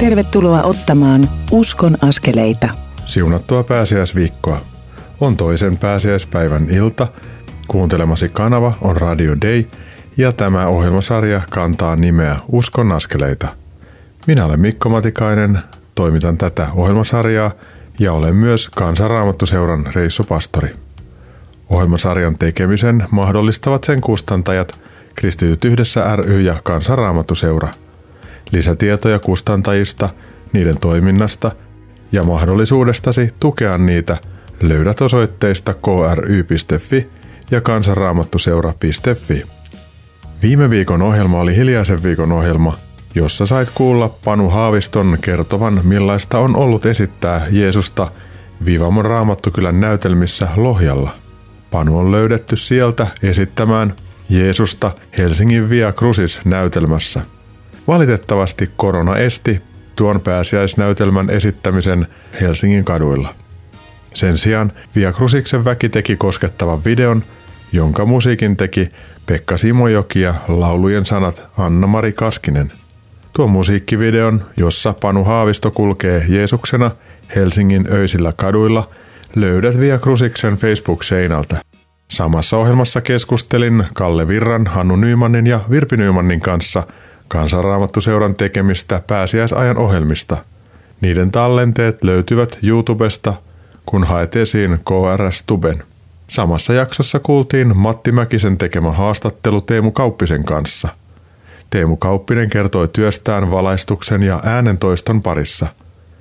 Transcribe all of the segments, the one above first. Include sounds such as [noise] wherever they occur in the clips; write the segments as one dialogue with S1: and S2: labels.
S1: Tervetuloa ottamaan Uskon askeleita.
S2: Siunattua pääsiäisviikkoa. On toisen pääsiäispäivän ilta. Kuuntelemasi kanava on Radio Day ja tämä ohjelmasarja kantaa nimeä Uskon askeleita. Minä olen Mikko Matikainen, toimitan tätä ohjelmasarjaa ja olen myös Kansanraamattuseuran reissupastori. Ohjelmasarjan tekemisen mahdollistavat sen kustantajat Kristityt yhdessä ry ja Kansanraamattuseura – Lisätietoja kustantajista, niiden toiminnasta ja mahdollisuudestasi tukea niitä löydät osoitteista kry.fi ja kansanraamattuseura.fi. Viime viikon ohjelma oli hiljaisen viikon ohjelma, jossa sait kuulla Panu Haaviston kertovan millaista on ollut esittää Jeesusta Vivamon Raamattukylän näytelmissä Lohjalla. Panu on löydetty sieltä esittämään Jeesusta Helsingin Via Crucis näytelmässä – Valitettavasti korona esti tuon pääsiäisnäytelmän esittämisen Helsingin kaduilla. Sen sijaan Via Cruciksen väki teki koskettavan videon, jonka musiikin teki Pekka Simojoki ja laulujen sanat Anna-Mari Kaskinen. Tuon musiikkivideon, jossa Panu Haavisto kulkee Jeesuksena Helsingin öisillä kaduilla, löydät Via Cruciksen Facebook-seinältä. Samassa ohjelmassa keskustelin Kalle Virran, Hannu Nymanin ja Virpi Nymanin kanssa – Kansanraamattuseuran tekemistä pääsiäisajan ohjelmista. Niiden tallenteet löytyvät YouTubesta, kun haet esiin KRS Tuben. Samassa jaksossa kuultiin Matti Mäkisen tekemä haastattelu Teemu Kauppisen kanssa. Teemu Kauppinen kertoi työstään valaistuksen ja äänentoiston parissa.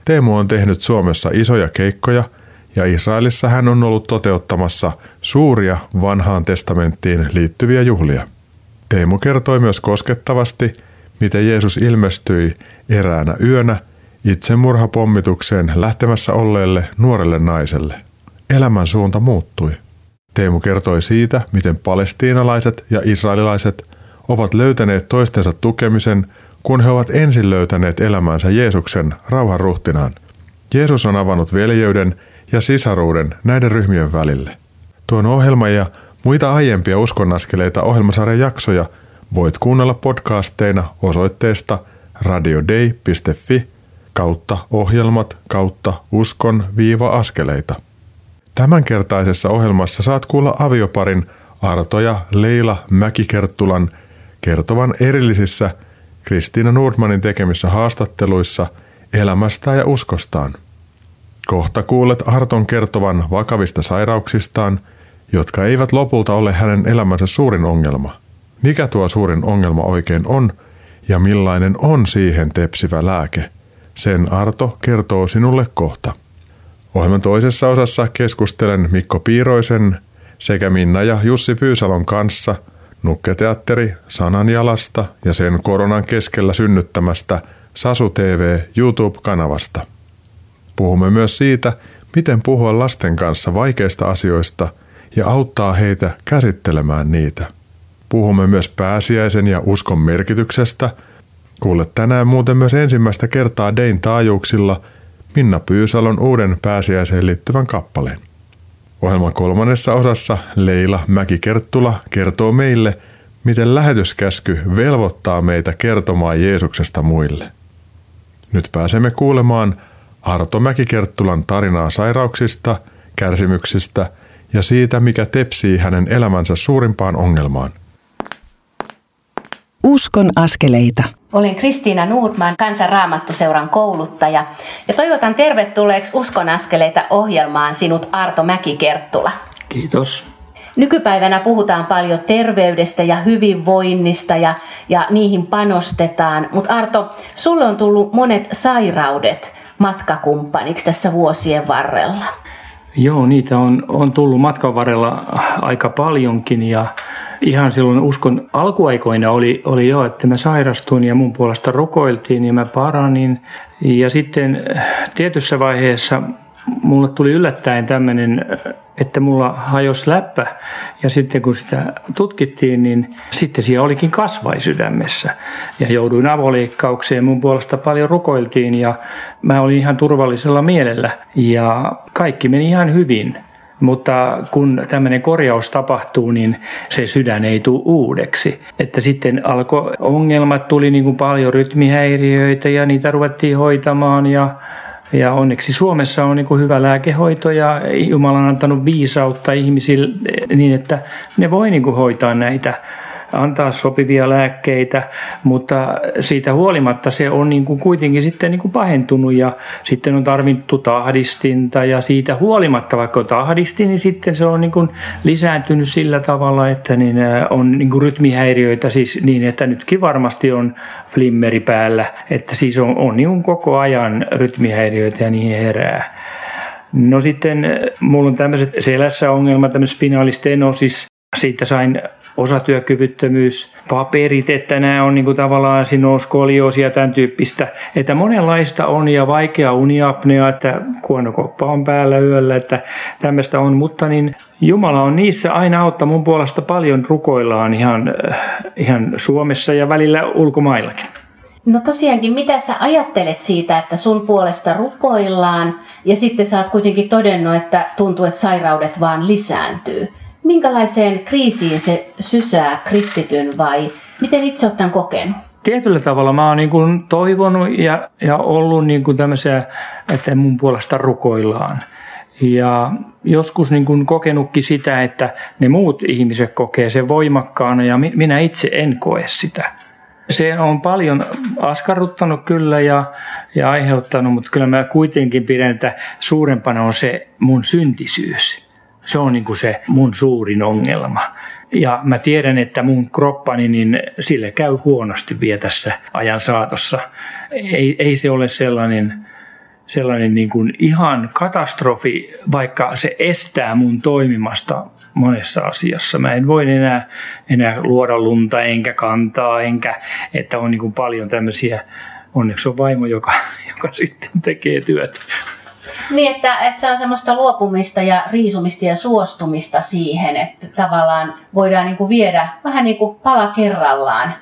S2: Teemu on tehnyt Suomessa isoja keikkoja ja Israelissa hän on ollut toteuttamassa suuria vanhaan testamenttiin liittyviä juhlia. Teemu kertoi myös koskettavasti – miten Jeesus ilmestyi eräänä yönä itsemurhapommitukseen lähtemässä olleelle nuorelle naiselle. Elämän suunta muuttui. Teemu kertoi siitä, miten palestiinalaiset ja israelilaiset ovat löytäneet toistensa tukemisen, kun he ovat ensin löytäneet elämänsä Jeesuksen rauhan ruhtinaan. Jeesus on avannut veljeyden ja sisaruuden näiden ryhmien välille. Tuon ohjelma ja muita aiempia uskonnaskeleita ohjelmasarjan jaksoja – voit kuunnella podcasteina osoitteesta radioday.fi kautta ohjelmat kautta uskon viiva askeleita. Tämänkertaisessa ohjelmassa saat kuulla avioparin Arto ja Leila Mäkikerttulan kertovan erillisissä Kristiina Nordmanin tekemissä haastatteluissa elämästä ja uskostaan. Kohta kuulet Arton kertovan vakavista sairauksistaan, jotka eivät lopulta ole hänen elämänsä suurin ongelma – mikä tuo suurin ongelma oikein on ja millainen on siihen tepsivä lääke, sen Arto kertoo sinulle kohta. Ohjelman toisessa osassa keskustelen Mikko Piiroisen sekä Minna ja Jussi Pyysalon kanssa Nukketeatteri Sananjalasta ja sen koronan keskellä synnyttämästä Sasu TV YouTube-kanavasta. Puhumme myös siitä, miten puhua lasten kanssa vaikeista asioista ja auttaa heitä käsittelemään niitä – Puhumme myös pääsiäisen ja uskon merkityksestä. Kuule tänään muuten myös ensimmäistä kertaa Dein taajuuksilla Minna Pyysalon uuden pääsiäiseen liittyvän kappaleen. Ohjelman kolmannessa osassa Leila Mäki-Kerttula kertoo meille, miten lähetyskäsky velvoittaa meitä kertomaan Jeesuksesta muille. Nyt pääsemme kuulemaan Arto Mäki-Kerttulan tarinaa sairauksista, kärsimyksistä ja siitä, mikä tepsii hänen elämänsä suurimpaan ongelmaan –
S1: Uskon askeleita.
S3: Olen Kristiina Nordman, Kansanraamattuseuran kouluttaja ja toivotan tervetulleeksi Uskon askeleita ohjelmaan sinut Arto Mäki-Kerttula.
S4: Kiitos.
S3: Nykypäivänä puhutaan paljon terveydestä ja hyvinvoinnista ja, ja niihin panostetaan, mutta Arto, sulle on tullut monet sairaudet matkakumppaniksi tässä vuosien varrella.
S4: Joo, niitä on, on tullut matkan varrella aika paljonkin ja ihan silloin uskon alkuaikoina oli, oli jo, että mä sairastuin ja mun puolesta rukoiltiin ja mä paranin. Ja sitten tietyssä vaiheessa mulle tuli yllättäen tämmöinen, että mulla hajosi läppä ja sitten kun sitä tutkittiin, niin sitten siellä olikin kasvai sydämessä. Ja jouduin avoleikkaukseen, mun puolesta paljon rukoiltiin ja mä olin ihan turvallisella mielellä ja kaikki meni ihan hyvin. Mutta kun tämmöinen korjaus tapahtuu, niin se sydän ei tule uudeksi. Että sitten alkoi ongelmat, tuli niin kuin paljon rytmihäiriöitä ja niitä ruvettiin hoitamaan ja ja onneksi Suomessa on niin hyvä lääkehoito ja Jumala on antanut viisautta ihmisille niin, että ne voi niin hoitaa näitä antaa sopivia lääkkeitä, mutta siitä huolimatta se on niin kuin kuitenkin sitten niin kuin pahentunut ja sitten on tarvittu tahdistinta ja siitä huolimatta vaikka on tahdisti, niin sitten se on niin kuin lisääntynyt sillä tavalla, että niin on niin kuin rytmihäiriöitä siis niin, että nytkin varmasti on flimmeri päällä, että siis on, on niin kuin koko ajan rytmihäiriöitä ja niihin herää. No sitten mulla on tämmöiset selässä ongelmat, tämmöinen spinaalistenosis. Siitä sain osatyökyvyttömyys, paperit, että nämä on niin kuin tavallaan sinoskolioosia ja tämän tyyppistä. Että monenlaista on ja vaikea uniapnea, että kuonokoppa on päällä yöllä, että tämmöistä on, mutta niin Jumala on niissä aina auttaa mun puolesta paljon rukoillaan ihan, ihan Suomessa ja välillä ulkomaillakin.
S3: No tosiaankin, mitä sä ajattelet siitä, että sun puolesta rukoillaan ja sitten sä oot kuitenkin todennut, että tuntuu, että sairaudet vaan lisääntyy. Minkälaiseen kriisiin se sysää kristityn vai miten itse olet tämän kokenut?
S4: Tietyllä tavalla mä oon niin kuin toivonut ja, ja ollut niin kuin tämmöisiä, että mun puolesta rukoillaan. Ja joskus niin kuin kokenutkin sitä, että ne muut ihmiset kokee sen voimakkaana ja minä itse en koe sitä. Se on paljon askarruttanut kyllä ja, ja aiheuttanut, mutta kyllä mä kuitenkin pidän, että suurempana on se mun syntisyys se on niin kuin se mun suurin ongelma. Ja mä tiedän, että mun kroppani, niin sille käy huonosti vielä tässä ajan saatossa. Ei, ei se ole sellainen, sellainen niin kuin ihan katastrofi, vaikka se estää mun toimimasta monessa asiassa. Mä en voi enää, enää luoda lunta enkä kantaa, enkä, että on niin kuin paljon tämmöisiä, onneksi on vaimo, joka, joka sitten tekee työtä.
S3: Niin, että, että se on semmoista luopumista ja riisumista ja suostumista siihen, että tavallaan voidaan niin kuin viedä vähän niin kuin pala kerrallaan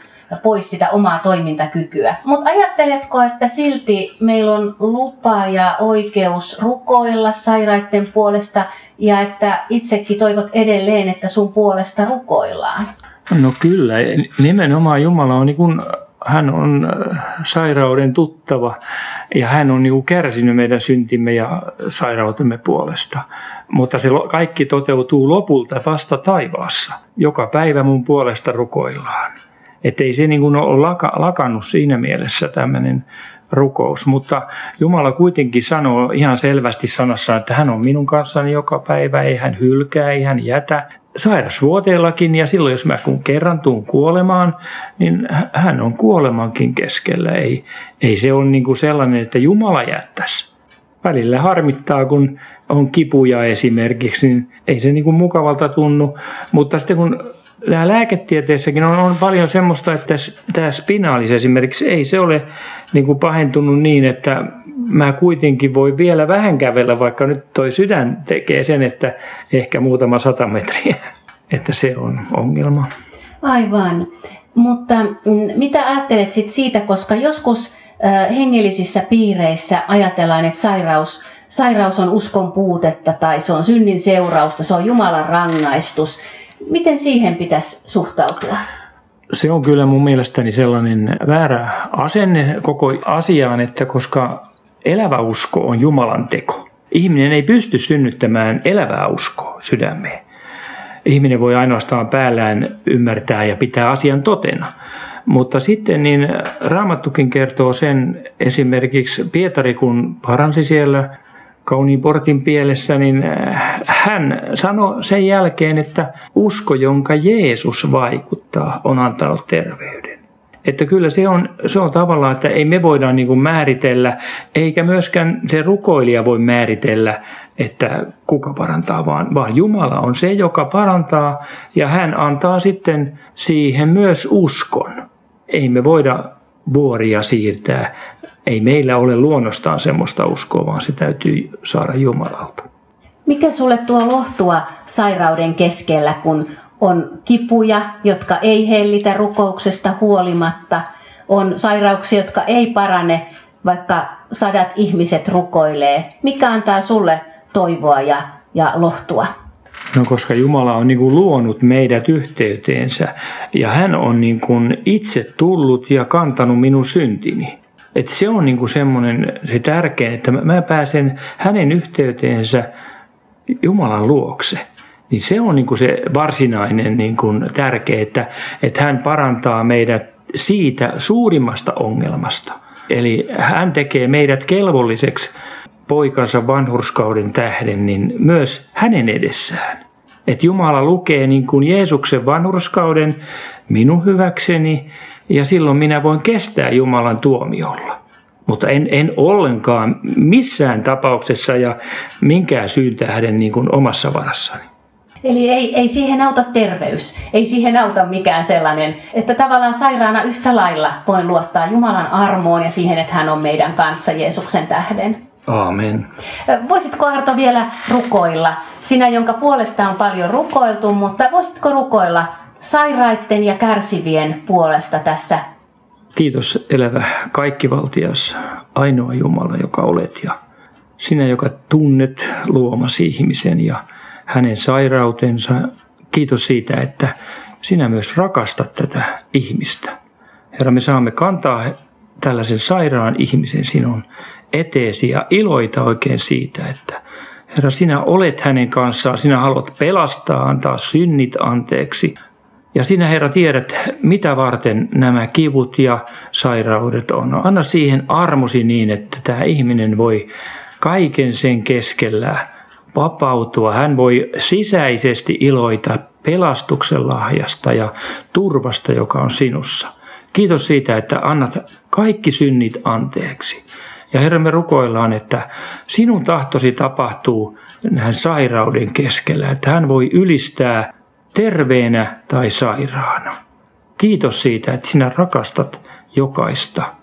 S3: pois sitä omaa toimintakykyä. Mutta ajatteletko, että silti meillä on lupa ja oikeus rukoilla sairaiden puolesta ja että itsekin toivot edelleen, että sun puolesta rukoillaan?
S4: No kyllä, nimenomaan Jumala on niin kuin hän on äh, sairauden tuttava ja hän on niin kärsinyt meidän syntimme ja sairautemme puolesta. Mutta se kaikki toteutuu lopulta vasta taivaassa. Joka päivä mun puolesta rukoillaan. Että ei se niin kuin ole lakannut siinä mielessä tämmöinen rukous, mutta Jumala kuitenkin sanoo ihan selvästi sanassa, että hän on minun kanssani joka päivä, ei hän hylkää, ei hän jätä sairasvuoteellakin ja silloin jos mä kun kerran tuun kuolemaan, niin hän on kuolemankin keskellä. Ei, ei se ole niin kuin sellainen, että Jumala jättäisi. Välillä harmittaa, kun on kipuja esimerkiksi, niin ei se niin kuin mukavalta tunnu. Mutta sitten kun lääketieteessäkin on, on paljon semmoista, että tämä spinaalis esimerkiksi ei se ole niin kuin pahentunut niin, että mä kuitenkin voi vielä vähän kävellä, vaikka nyt toi sydän tekee sen, että ehkä muutama sata metriä, [laughs] että se on ongelma.
S3: Aivan. Mutta mm, mitä ajattelet sit siitä, koska joskus hengellisissä piireissä ajatellaan, että sairaus, sairaus on uskon puutetta tai se on synnin seurausta, se on Jumalan rangaistus. Miten siihen pitäisi suhtautua?
S4: Se on kyllä mun mielestäni sellainen väärä asenne koko asiaan, että koska elävä usko on Jumalan teko. Ihminen ei pysty synnyttämään elävää uskoa sydämeen. Ihminen voi ainoastaan päällään ymmärtää ja pitää asian totena. Mutta sitten niin Raamattukin kertoo sen esimerkiksi Pietari, kun paransi siellä kauniin portin pielessä, niin hän sanoi sen jälkeen, että usko, jonka Jeesus vaikuttaa, on antanut terveyden. Että kyllä se on, se on tavallaan, että ei me voida niin kuin määritellä, eikä myöskään se rukoilija voi määritellä, että kuka parantaa, vaan, vaan Jumala on se, joka parantaa ja hän antaa sitten siihen myös uskon. Ei me voida vuoria siirtää. Ei meillä ole luonnostaan semmoista uskoa, vaan se täytyy saada Jumalalta.
S3: Mikä sulle tuo lohtua sairauden keskellä, kun on kipuja, jotka ei hellitä rukouksesta huolimatta, on sairauksia, jotka ei parane, vaikka sadat ihmiset rukoilee. Mikä antaa sulle toivoa ja ja lohtua?
S4: No koska Jumala on niin kuin luonut meidät yhteyteensä ja hän on niin kuin itse tullut ja kantanut minun syntini. Et se on niin kuin semmoinen se tärkein, että mä pääsen hänen yhteyteensä Jumalan luokse. Niin se on niin kuin se varsinainen niin kuin tärkeä, että, että hän parantaa meidät siitä suurimmasta ongelmasta. Eli hän tekee meidät kelvolliseksi poikansa vanhurskauden tähden, niin myös hänen edessään. Että Jumala lukee niin kuin Jeesuksen vanhurskauden minun hyväkseni ja silloin minä voin kestää Jumalan tuomiolla. Mutta en, en ollenkaan missään tapauksessa ja minkään syyn tähden niin kuin omassa varassani.
S3: Eli ei, ei siihen auta terveys, ei siihen auta mikään sellainen, että tavallaan sairaana yhtä lailla voin luottaa Jumalan armoon ja siihen, että hän on meidän kanssa Jeesuksen tähden.
S4: Aamen.
S3: Voisitko Arto vielä rukoilla? Sinä, jonka puolesta on paljon rukoiltu, mutta voisitko rukoilla sairaiden ja kärsivien puolesta tässä?
S4: Kiitos elävä kaikkivaltias, ainoa Jumala, joka olet ja sinä, joka tunnet luomasi ihmisen ja hänen sairautensa. Kiitos siitä, että sinä myös rakastat tätä ihmistä. Herra, me saamme kantaa tällaisen sairaan ihmisen sinun eteesi ja iloita oikein siitä, että Herra, sinä olet hänen kanssaan, sinä haluat pelastaa, antaa synnit anteeksi. Ja sinä, Herra, tiedät, mitä varten nämä kivut ja sairaudet on. Anna siihen armosi niin, että tämä ihminen voi kaiken sen keskellä vapautua. Hän voi sisäisesti iloita pelastuksen lahjasta ja turvasta, joka on sinussa. Kiitos siitä, että annat kaikki synnit anteeksi. Ja Herra, me rukoillaan, että sinun tahtosi tapahtuu näin sairauden keskellä, että hän voi ylistää terveenä tai sairaana. Kiitos siitä, että sinä rakastat jokaista.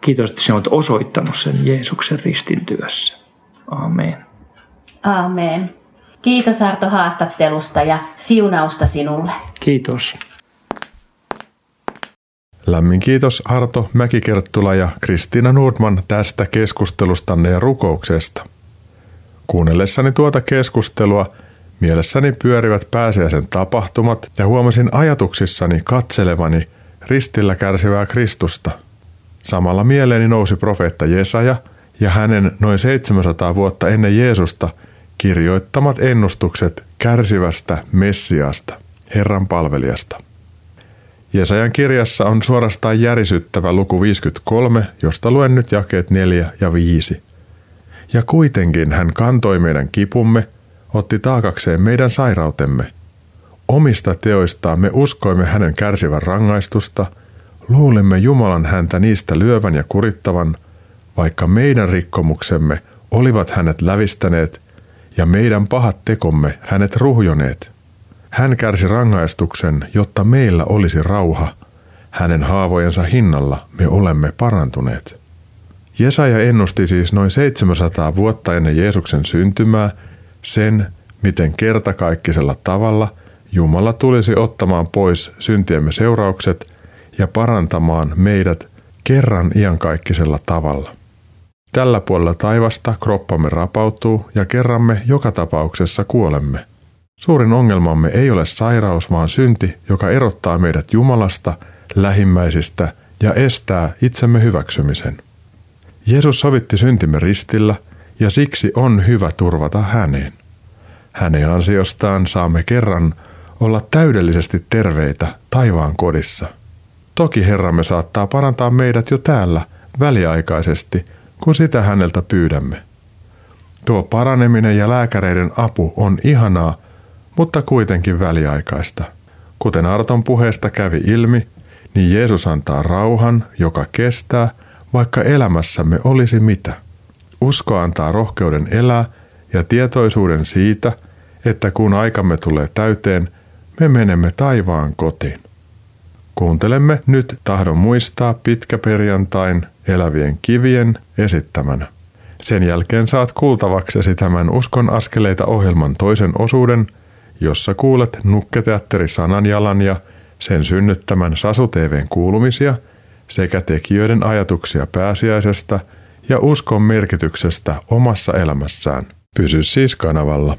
S4: Kiitos, että sinä olet osoittanut sen Jeesuksen ristin työssä. Amen.
S3: Amen. Kiitos Arto haastattelusta ja siunausta sinulle.
S4: Kiitos.
S2: Lämmin kiitos Arto Mäkikerttula ja Kristiina Nordman tästä keskustelustanne ja rukouksesta. Kuunnellessani tuota keskustelua mielessäni pyörivät pääsiäisen tapahtumat ja huomasin ajatuksissani katselevani ristillä kärsivää Kristusta. Samalla mieleeni nousi profeetta Jesaja ja hänen noin 700 vuotta ennen Jeesusta kirjoittamat ennustukset kärsivästä Messiasta, Herran palvelijasta. Jesajan kirjassa on suorastaan järisyttävä luku 53, josta luen nyt jakeet 4 ja 5. Ja kuitenkin hän kantoi meidän kipumme, otti taakakseen meidän sairautemme. Omista teoistaan me uskoimme hänen kärsivän rangaistusta, luulimme Jumalan häntä niistä lyövän ja kurittavan, vaikka meidän rikkomuksemme olivat hänet lävistäneet ja meidän pahat tekomme hänet ruhjoneet – hän kärsi rangaistuksen, jotta meillä olisi rauha. Hänen haavojensa hinnalla me olemme parantuneet. Jesaja ennusti siis noin 700 vuotta ennen Jeesuksen syntymää sen, miten kertakaikkisella tavalla Jumala tulisi ottamaan pois syntiemme seuraukset ja parantamaan meidät kerran iankaikkisella tavalla. Tällä puolella taivasta kroppamme rapautuu ja kerramme joka tapauksessa kuolemme – Suurin ongelmamme ei ole sairaus, vaan synti, joka erottaa meidät Jumalasta, lähimmäisistä ja estää itsemme hyväksymisen. Jeesus sovitti syntimme ristillä ja siksi on hyvä turvata häneen. Hänen ansiostaan saamme kerran olla täydellisesti terveitä taivaan kodissa. Toki Herramme saattaa parantaa meidät jo täällä väliaikaisesti, kun sitä häneltä pyydämme. Tuo paraneminen ja lääkäreiden apu on ihanaa, mutta kuitenkin väliaikaista. Kuten Arton puheesta kävi ilmi, niin Jeesus antaa rauhan, joka kestää, vaikka elämässämme olisi mitä. Usko antaa rohkeuden elää ja tietoisuuden siitä, että kun aikamme tulee täyteen, me menemme taivaan kotiin. Kuuntelemme nyt tahdon muistaa pitkäperjantain elävien kivien esittämänä. Sen jälkeen saat kuultavaksesi tämän Uskon askeleita ohjelman toisen osuuden – jossa kuulet Nukketeatteri Sananjalan ja sen synnyttämän Sasu TVn kuulumisia sekä tekijöiden ajatuksia pääsiäisestä ja uskon merkityksestä omassa elämässään. Pysy siis kanavalla.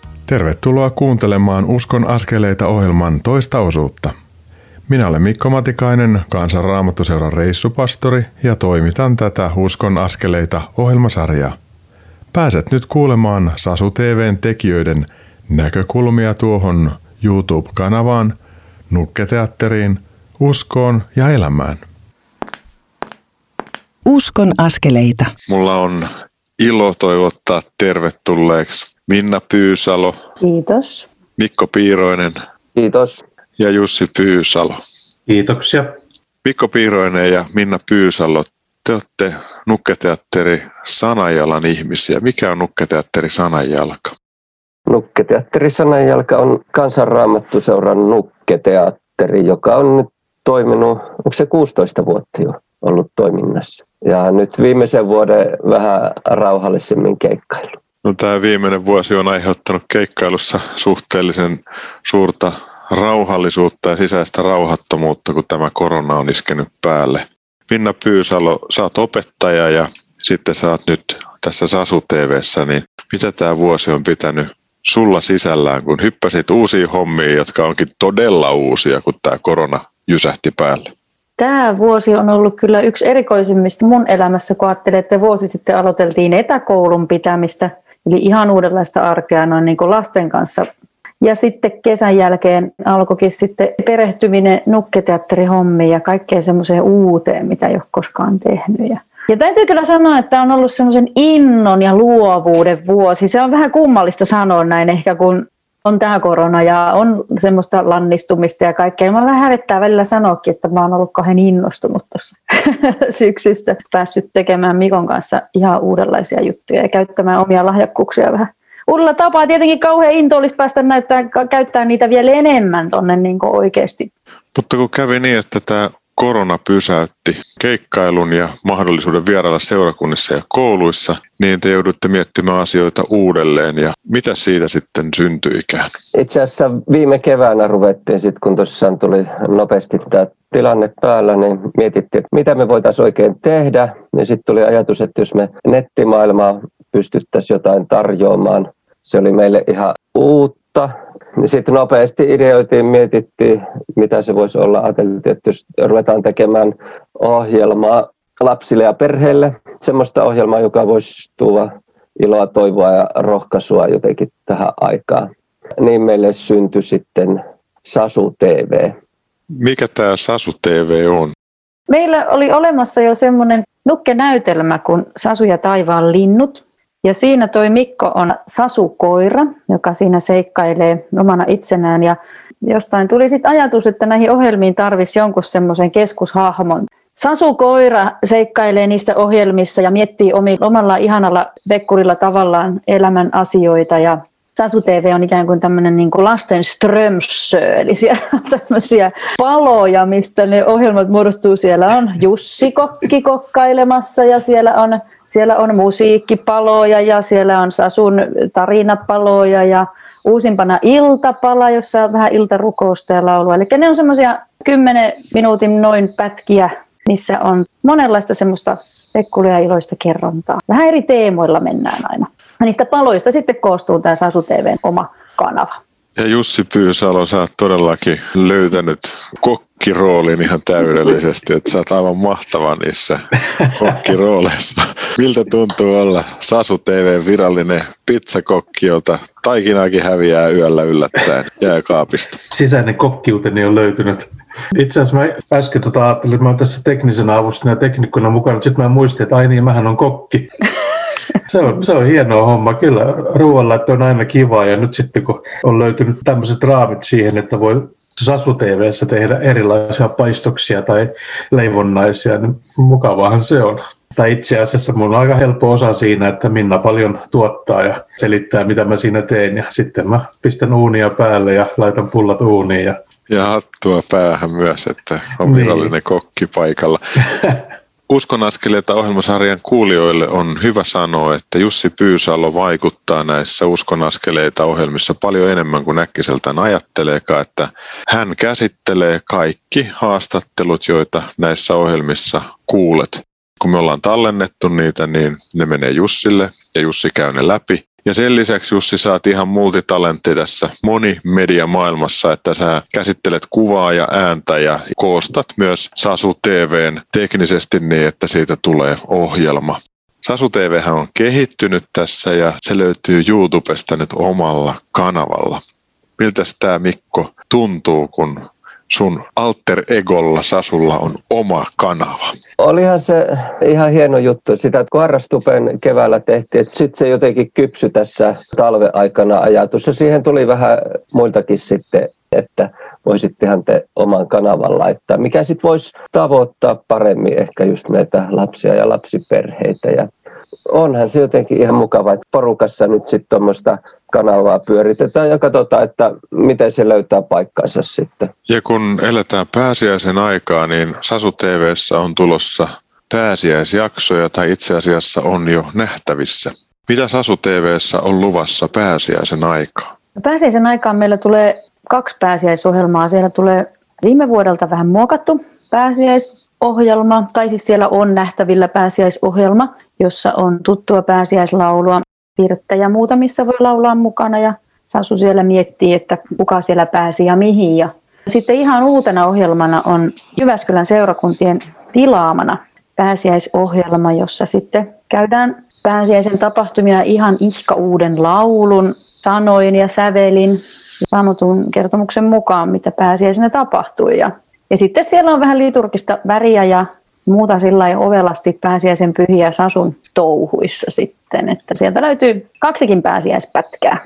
S5: Tervetuloa kuuntelemaan Uskon askeleita ohjelman toista osuutta. Minä olen Mikko Matikainen, Kansanraamattuseuran reissupastori ja toimitan tätä Uskon askeleita ohjelmasarjaa. Pääset nyt kuulemaan Sasu TVn tekijöiden näkökulmia tuohon YouTube-kanavaan, nukketeatteriin, uskoon ja elämään.
S1: Uskon askeleita.
S5: Mulla on ilo toivottaa tervetulleeksi Minna Pyysalo.
S6: Kiitos.
S5: Mikko Piiroinen.
S7: Kiitos.
S5: Ja Jussi Pyysalo.
S8: Kiitoksia.
S5: Mikko Piiroinen ja Minna Pyysalo, te olette Nukketeatteri Sanajalan ihmisiä. Mikä on Nukketeatteri Sanajalka?
S7: Nukketeatteri Sanajalka on kansanraamattuseuran nukketeatteri, joka on nyt toiminut, onko se 16 vuotta jo ollut toiminnassa. Ja nyt viimeisen vuoden vähän rauhallisemmin keikkailu.
S5: No, tämä viimeinen vuosi on aiheuttanut keikkailussa suhteellisen suurta rauhallisuutta ja sisäistä rauhattomuutta, kun tämä korona on iskenyt päälle. Minna Pyysalo, sä oot opettaja ja sitten sä oot nyt tässä Sasu TVssä, niin mitä tämä vuosi on pitänyt sulla sisällään, kun hyppäsit uusiin hommiin, jotka onkin todella uusia, kun tämä korona jysähti päälle?
S6: Tämä vuosi on ollut kyllä yksi erikoisimmista mun elämässä, kun ajattelin, että vuosi sitten aloiteltiin etäkoulun pitämistä, eli ihan uudenlaista arkea noin niin kuin lasten kanssa. Ja sitten kesän jälkeen alkoikin sitten perehtyminen nukketeatterihommiin ja kaikkeen semmoiseen uuteen, mitä ei ole koskaan tehnyt. Ja ja täytyy kyllä sanoa, että on ollut semmoisen innon ja luovuuden vuosi. Se on vähän kummallista sanoa näin ehkä, kun on tämä korona ja on semmoista lannistumista ja kaikkea. Mä vähän hävettää välillä sanoakin, että mä oon ollut kahden innostunut tuossa [laughs] syksystä. Päässyt tekemään Mikon kanssa ihan uudenlaisia juttuja ja käyttämään omia lahjakkuuksia vähän uudella tapaa. Tietenkin kauhean into olisi päästä näyttää, käyttää niitä vielä enemmän tuonne niin oikeasti.
S5: Mutta kun kävi niin, että tämä korona pysäytti keikkailun ja mahdollisuuden vierailla seurakunnissa ja kouluissa, niin te joudutte miettimään asioita uudelleen ja mitä siitä sitten syntyikään?
S7: Itse asiassa viime keväänä ruvettiin sitten, kun tosiaan tuli nopeasti tämä tilanne päällä, niin mietittiin, että mitä me voitaisiin oikein tehdä. Ja sitten tuli ajatus, että jos me nettimaailmaa pystyttäisiin jotain tarjoamaan, se oli meille ihan uutta niin sitten nopeasti ideoitiin, mietittiin, mitä se voisi olla. Ajateltiin, että jos ruvetaan tekemään ohjelmaa lapsille ja perheille, semmoista ohjelmaa, joka voisi tuoda iloa, toivoa ja rohkaisua jotenkin tähän aikaan. Niin meille syntyi sitten Sasu TV.
S5: Mikä tämä Sasu TV on?
S6: Meillä oli olemassa jo semmoinen nukkenäytelmä kuin Sasu ja taivaan linnut, ja siinä toi Mikko on Sasu-koira, joka siinä seikkailee omana itsenään. Ja jostain tuli sitten ajatus, että näihin ohjelmiin tarvisi jonkun semmoisen keskushahmon. Sasu-koira seikkailee niissä ohjelmissa ja miettii omalla ihanalla vekkurilla tavallaan elämän asioita. Ja Sasu TV on ikään kuin tämmöinen niin kuin lasten strömsö, eli siellä on tämmöisiä paloja, mistä ne ohjelmat muodostuu. Siellä on Jussi Kokki kokkailemassa ja siellä on siellä on musiikkipaloja ja siellä on Sasun tarinapaloja ja uusimpana iltapala, jossa on vähän iltarukousta ja laulua. Eli ne on semmoisia 10 minuutin noin pätkiä, missä on monenlaista semmoista pekkulia iloista kerrontaa. Vähän eri teemoilla mennään aina. Ja niistä paloista sitten koostuu tämä Sasu TVn oma kanava.
S5: Ja Jussi Pyysalo, sä oot todellakin löytänyt kokkiroolin ihan täydellisesti, että sä oot aivan mahtava niissä kokkirooleissa. Miltä tuntuu olla Sasu TV virallinen pizzakokki, jota taikinaakin häviää yöllä yllättäen jääkaapista?
S8: Sisäinen kokkiuteni on löytynyt. Itse asiassa mä äsken tota ajattelin, että mä oon tässä teknisenä avustajana ja teknikkona mukana, sitten mä muistin, että ai niin, mähän on kokki. Se on, se on hienoa homma. Kyllä ruoanlaitto on aina kivaa ja nyt sitten kun on löytynyt tämmöiset raamit siihen, että voi Sasu TVssä tehdä erilaisia paistoksia tai leivonnaisia, niin mukavahan se on. Tai itse asiassa mun on aika helppo osa siinä, että Minna paljon tuottaa ja selittää, mitä mä siinä teen. Ja sitten mä pistän uunia päälle ja laitan pullat uuniin. Ja,
S5: ja hattua päähän myös, että on virallinen niin. kokki paikalla. [laughs] Uskon askeleita ohjelmasarjan kuulijoille on hyvä sanoa, että Jussi Pyysalo vaikuttaa näissä Uskon askeleita ohjelmissa paljon enemmän kuin äkkiseltään ajatteleekaan, että hän käsittelee kaikki haastattelut, joita näissä ohjelmissa kuulet. Kun me ollaan tallennettu niitä, niin ne menee Jussille ja Jussi käy ne läpi. Ja sen lisäksi Jussi saat ihan multitalentti tässä monimedia maailmassa, että sä käsittelet kuvaa ja ääntä ja koostat myös Sasu TVn teknisesti niin, että siitä tulee ohjelma. Sasu TV on kehittynyt tässä ja se löytyy YouTubesta nyt omalla kanavalla. Miltä tämä Mikko tuntuu, kun sun alter egolla Sasulla on oma kanava?
S7: Olihan se ihan hieno juttu. Sitä, että kun keväällä tehtiin, että sitten se jotenkin kypsy tässä talveaikana ajatus. Ja siihen tuli vähän muiltakin sitten, että voisittehan te oman kanavan laittaa, mikä sitten voisi tavoittaa paremmin ehkä just meitä lapsia ja lapsiperheitä. Ja onhan se jotenkin ihan mukava, että porukassa nyt sitten tuommoista kanavaa pyöritetään ja katsotaan, että miten se löytää paikkansa sitten.
S5: Ja kun eletään pääsiäisen aikaa, niin Sasu TVssä on tulossa pääsiäisjaksoja tai itse asiassa on jo nähtävissä. Mitä Sasu TVssä on luvassa pääsiäisen aikaa?
S6: Pääsiäisen aikaan meillä tulee kaksi pääsiäisohjelmaa. Siellä tulee viime vuodelta vähän muokattu pääsiäisohjelma, tai siis siellä on nähtävillä pääsiäisohjelma, jossa on tuttua pääsiäislaulua. Pirttä ja muuta, missä voi laulaa mukana ja Sasu siellä miettii, että kuka siellä pääsi ja mihin. Ja sitten ihan uutena ohjelmana on Jyväskylän seurakuntien tilaamana pääsiäisohjelma, jossa sitten käydään pääsiäisen tapahtumia ihan ihka uuden laulun, sanoin ja sävelin raamatun kertomuksen mukaan, mitä pääsiäisenä tapahtui. Ja, ja sitten siellä on vähän liturgista väriä ja muuta sillä ovelasti pääsiäisen pyhiä Sasun touhuissa sitten, että sieltä löytyy kaksikin pääsiäispätkää.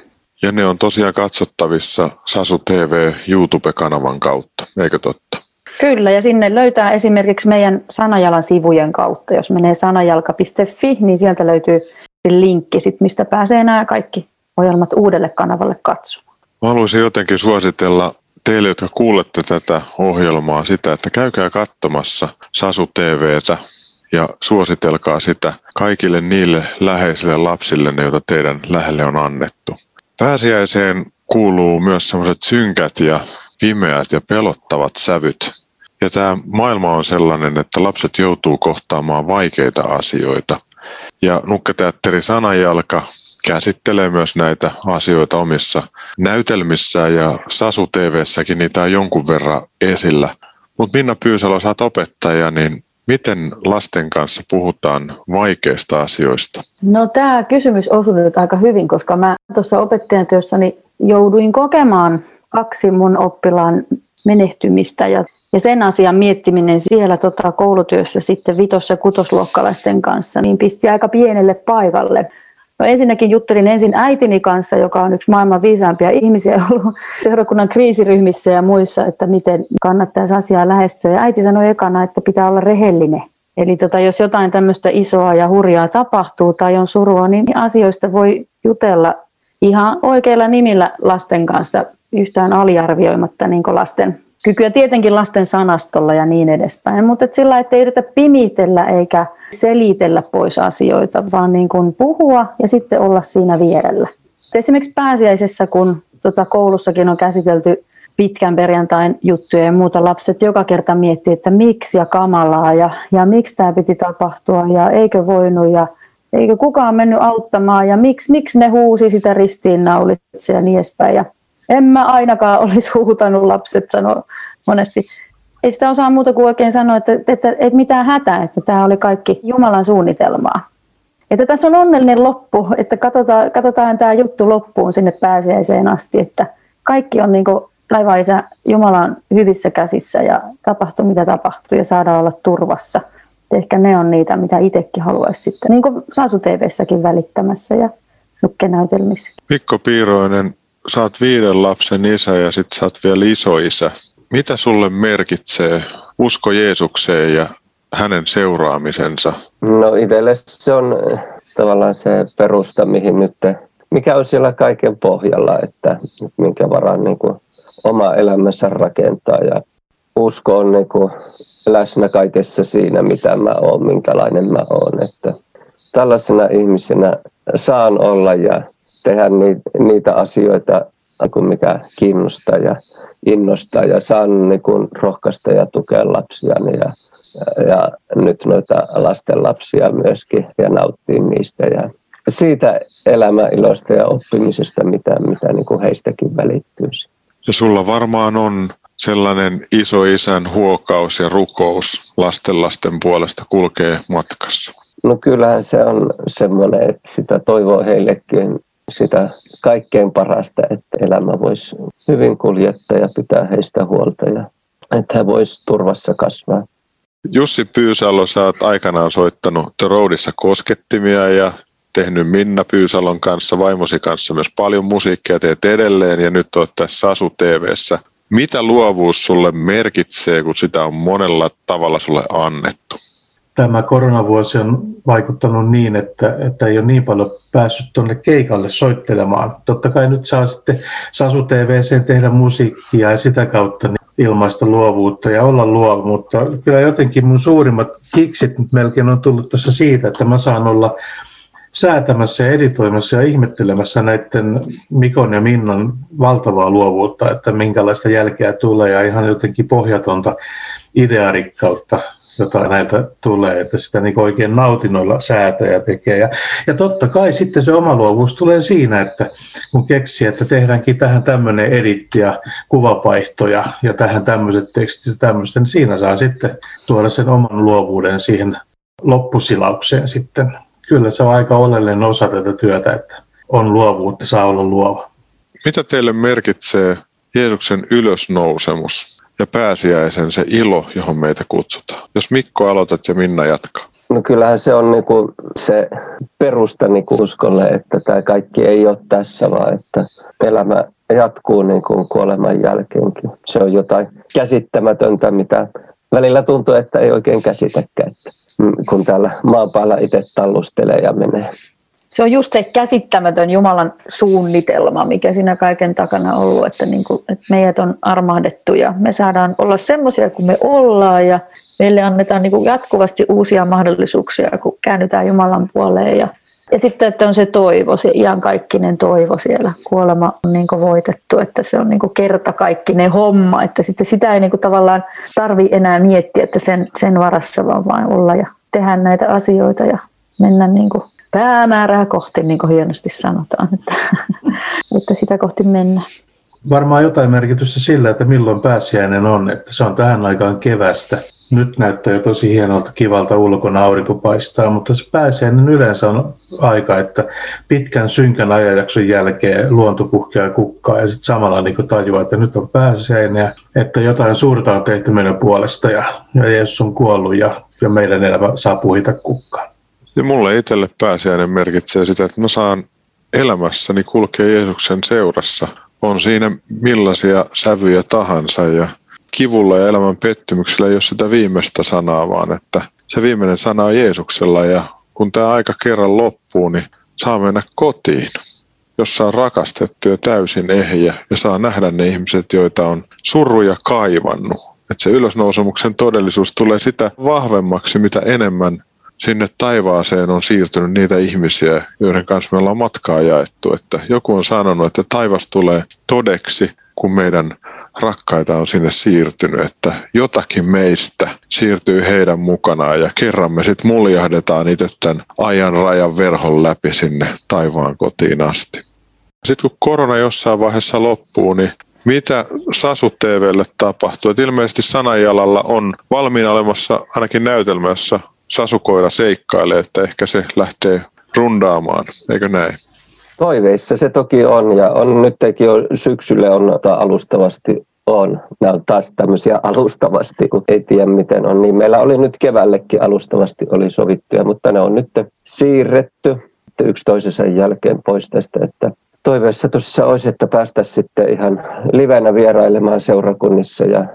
S5: Ja ne on tosiaan katsottavissa Sasu TV YouTube-kanavan kautta, eikö totta?
S6: Kyllä, ja sinne löytää esimerkiksi meidän Sanajalan sivujen kautta. Jos menee sanajalka.fi, niin sieltä löytyy linkki, sit, mistä pääsee nämä kaikki ohjelmat uudelle kanavalle katsomaan.
S5: Mä haluaisin jotenkin suositella teille, jotka kuulette tätä ohjelmaa, sitä, että käykää katsomassa Sasu TVtä ja suositelkaa sitä kaikille niille läheisille lapsille, joita teidän lähelle on annettu. Pääsiäiseen kuuluu myös sellaiset synkät ja pimeät ja pelottavat sävyt. Ja tämä maailma on sellainen, että lapset joutuu kohtaamaan vaikeita asioita. Ja Nukketeatteri Sanajalka käsittelee myös näitä asioita omissa näytelmissään ja Sasu TVssäkin niitä on jonkun verran esillä. Mutta Minna Pyysalo, sä oot opettaja, niin miten lasten kanssa puhutaan vaikeista asioista?
S6: No tämä kysymys osui nyt aika hyvin, koska mä tuossa opettajan työssäni jouduin kokemaan kaksi mun oppilaan menehtymistä ja ja sen asian miettiminen siellä tota, koulutyössä sitten vitos- ja kutosluokkalaisten kanssa, niin pisti aika pienelle paikalle. No ensinnäkin juttelin ensin äitini kanssa, joka on yksi maailman viisaampia ihmisiä ollut seurakunnan kriisiryhmissä ja muissa, että miten kannattaisi asiaa lähestyä. Ja äiti sanoi ekana, että pitää olla rehellinen. Eli tota, jos jotain tämmöistä isoa ja hurjaa tapahtuu tai on surua, niin asioista voi jutella ihan oikeilla nimillä lasten kanssa yhtään aliarvioimatta niin lasten kykyä tietenkin lasten sanastolla ja niin edespäin, mutta et sillä ettei yritä pimitellä eikä selitellä pois asioita, vaan niin kuin puhua ja sitten olla siinä vierellä. Esimerkiksi pääsiäisessä, kun tota koulussakin on käsitelty pitkän perjantain juttuja ja muuta, lapset joka kerta miettii, että miksi ja kamalaa ja, ja miksi tämä piti tapahtua ja eikö voinut ja eikö kukaan mennyt auttamaan ja miksi, miksi ne huusi sitä ristiinnaulitse ja niin edespäin. Ja en mä ainakaan [laughs] olisi huutanut, lapset sanoo monesti. Ei sitä osaa muuta kuin oikein sanoa, että, että, että, että mitään hätää, että tämä oli kaikki Jumalan suunnitelmaa. Että tässä on onnellinen loppu, että katsotaan, katsotaan tämä juttu loppuun sinne pääsiäiseen asti, että kaikki on niin isä Jumalan hyvissä käsissä ja tapahtuu mitä tapahtuu ja saadaan olla turvassa. Ehkä ne on niitä, mitä itsekin haluaisi sitten, niin kuin Sasu TVssäkin välittämässä ja nukkenäytelmissä.
S5: Mikko Piiroinen, sä oot viiden lapsen isä ja sit sä oot vielä isoisä. Mitä sulle merkitsee usko Jeesukseen ja hänen seuraamisensa?
S7: No itselle se on tavallaan se perusta, mihin nyt, mikä on siellä kaiken pohjalla, että minkä varaan niin kuin oma elämänsä rakentaa ja usko on niin kuin läsnä kaikessa siinä, mitä mä oon, minkälainen mä oon. Että tällaisena ihmisenä saan olla ja tehdä niitä asioita, mikä kiinnostaa ja innostaa ja saan niin rohkaista ja tukea lapsia ja, ja nyt noita lasten lapsia myöskin ja nauttia niistä ja siitä elämäiloista ja oppimisesta, mitä, mitä niin kuin heistäkin välittyy.
S5: Ja sulla varmaan on sellainen isoisän huokaus ja rukous lasten puolesta kulkee matkassa.
S7: No kyllähän se on semmoinen, että sitä toivoo heillekin sitä kaikkein parasta, että elämä voisi hyvin kuljettaa ja pitää heistä huolta ja että he voisivat turvassa kasvaa.
S5: Jussi Pyysalo, sä oot aikanaan soittanut The Roadissa koskettimia ja tehnyt Minna Pyysalon kanssa, vaimosi kanssa myös paljon musiikkia, teet edelleen ja nyt oot tässä Sasu TVssä. Mitä luovuus sulle merkitsee, kun sitä on monella tavalla sulle annettu?
S8: Tämä koronavuosi on vaikuttanut niin, että, että ei ole niin paljon päässyt tuonne keikalle soittelemaan. Totta kai nyt saa sitten Sasu TVC tehdä musiikkia ja sitä kautta niin ilmaista luovuutta ja olla luova, mutta kyllä jotenkin mun suurimmat kiksit nyt melkein on tullut tässä siitä, että mä saan olla säätämässä ja editoimassa ja ihmettelemässä näiden Mikon ja Minnan valtavaa luovuutta, että minkälaista jälkeä tulee ja ihan jotenkin pohjatonta idearikkautta, jota näiltä tulee, että sitä niin oikein nautinnoilla säätäjä tekee. Ja, ja totta kai sitten se oma luovuus tulee siinä, että kun keksii, että tehdäänkin tähän tämmöinen editti ja kuvavaihtoja ja tähän tämmöiset tekstit ja tämmöistä, niin siinä saa sitten tuoda sen oman luovuuden siihen loppusilaukseen sitten kyllä se on aika oleellinen osa tätä työtä, että on luovuutta, saa olla luova.
S5: Mitä teille merkitsee Jeesuksen ylösnousemus ja pääsiäisen se ilo, johon meitä kutsutaan? Jos Mikko aloitat ja Minna jatkaa.
S7: No kyllähän se on niinku se perusta niinku uskolle, että tämä kaikki ei ole tässä, vaan että elämä jatkuu niinku kuoleman jälkeenkin. Se on jotain käsittämätöntä, mitä välillä tuntuu, että ei oikein käsitäkään kun täällä päällä itse tallustelee ja menee.
S6: Se on just se käsittämätön Jumalan suunnitelma, mikä siinä kaiken takana on ollut, että, niin kuin, että meidät on armahdettu ja me saadaan olla semmoisia kuin me ollaan ja meille annetaan niin kuin jatkuvasti uusia mahdollisuuksia, kun käännytään Jumalan puoleen ja ja sitten, että on se toivo, se iankaikkinen toivo siellä. Kuolema on niin voitettu, että se on niin kertakaikkinen homma, että sitten sitä ei niin tavallaan tarvi enää miettiä, että sen, sen varassa vaan vain olla ja tehdä näitä asioita ja mennä niin päämäärää kohti, niin kuin hienosti sanotaan, että, että sitä kohti mennään.
S8: Varmaan jotain merkitystä sillä, että milloin pääsiäinen on, että se on tähän aikaan kevästä nyt näyttää jo tosi hienolta, kivalta ulkona, aurinko paistaa, mutta se pääsiäinen yleensä on aika, että pitkän synkän ajanjakson jälkeen luonto puhkeaa kukkaa ja sitten samalla niin tajuaa, että nyt on pääsiäinen ja että jotain suurta on tehty meidän puolesta ja, ja Jeesus on kuollut ja, ja meidän elämä saa puhita kukkaan.
S5: Ja mulle itselle pääsiäinen merkitsee sitä, että mä saan elämässäni kulkea Jeesuksen seurassa. On siinä millaisia sävyjä tahansa ja kivulla ja elämän pettymyksellä ei ole sitä viimeistä sanaa, vaan että se viimeinen sana on Jeesuksella ja kun tämä aika kerran loppuu, niin saa mennä kotiin, jossa on rakastettu ja täysin ehjä ja saa nähdä ne ihmiset, joita on surruja kaivannut. Että se ylösnousemuksen todellisuus tulee sitä vahvemmaksi, mitä enemmän sinne taivaaseen on siirtynyt niitä ihmisiä, joiden kanssa me ollaan matkaa jaettu. Että joku on sanonut, että taivas tulee todeksi, kun meidän rakkaita on sinne siirtynyt, että jotakin meistä siirtyy heidän mukanaan ja kerran me sitten muljahdetaan itse tämän ajan rajan verhon läpi sinne taivaan kotiin asti. Sitten kun korona jossain vaiheessa loppuu, niin mitä Sasu TVlle tapahtuu? Et ilmeisesti Sanajalalla on valmiina olemassa ainakin näytelmä, jossa Sasukoira seikkailee, että ehkä se lähtee rundaamaan, eikö näin?
S7: Toiveissa se toki on ja on nytkin jo syksylle on alustavasti on. Nämä on taas tämmöisiä alustavasti, kun ei tiedä miten on. Niin meillä oli nyt keväällekin alustavasti oli sovittuja, mutta ne on nyt siirretty yksi toisensa jälkeen pois tästä. Että toiveessa tuossa olisi, että päästäisiin sitten ihan livenä vierailemaan seurakunnissa ja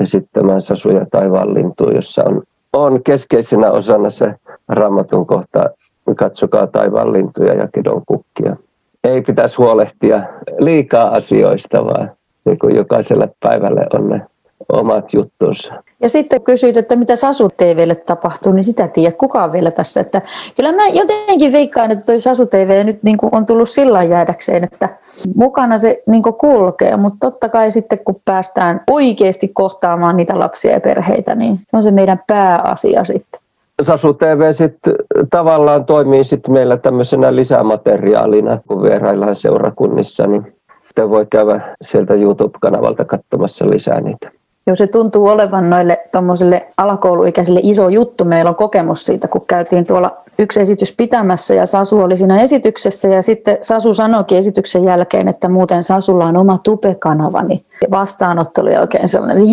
S7: esittämään Sasuja taivaan lintuun, jossa on on keskeisenä osana se raamatun kohta, katsokaa taivaan lintuja ja kedon kukkia. Ei pitäisi huolehtia liikaa asioista, vaan niin kuin jokaiselle päivälle on ne omat juttunsa.
S6: Ja sitten kysyit, että mitä Sasu TVlle tapahtuu, niin sitä tiedä kukaan vielä tässä. Että kyllä mä jotenkin veikkaan, että toi Sasu TV nyt niin kuin on tullut sillä jäädäkseen, että mukana se niin kuin kulkee, mutta totta kai sitten kun päästään oikeasti kohtaamaan niitä lapsia ja perheitä, niin se on se meidän pääasia sitten.
S7: Sasu TV sitten tavallaan toimii sitten meillä tämmöisenä lisämateriaalina, kun vieraillaan seurakunnissa, niin sitten voi käydä sieltä YouTube-kanavalta katsomassa lisää niitä.
S6: Joo, se tuntuu olevan noille tuommoisille alakouluikäisille iso juttu. Meillä on kokemus siitä, kun käytiin tuolla yksi esitys pitämässä ja Sasu oli siinä esityksessä ja sitten Sasu sanoikin esityksen jälkeen, että muuten Sasulla on oma tupekanava, niin vastaanotto oli oikein sellainen,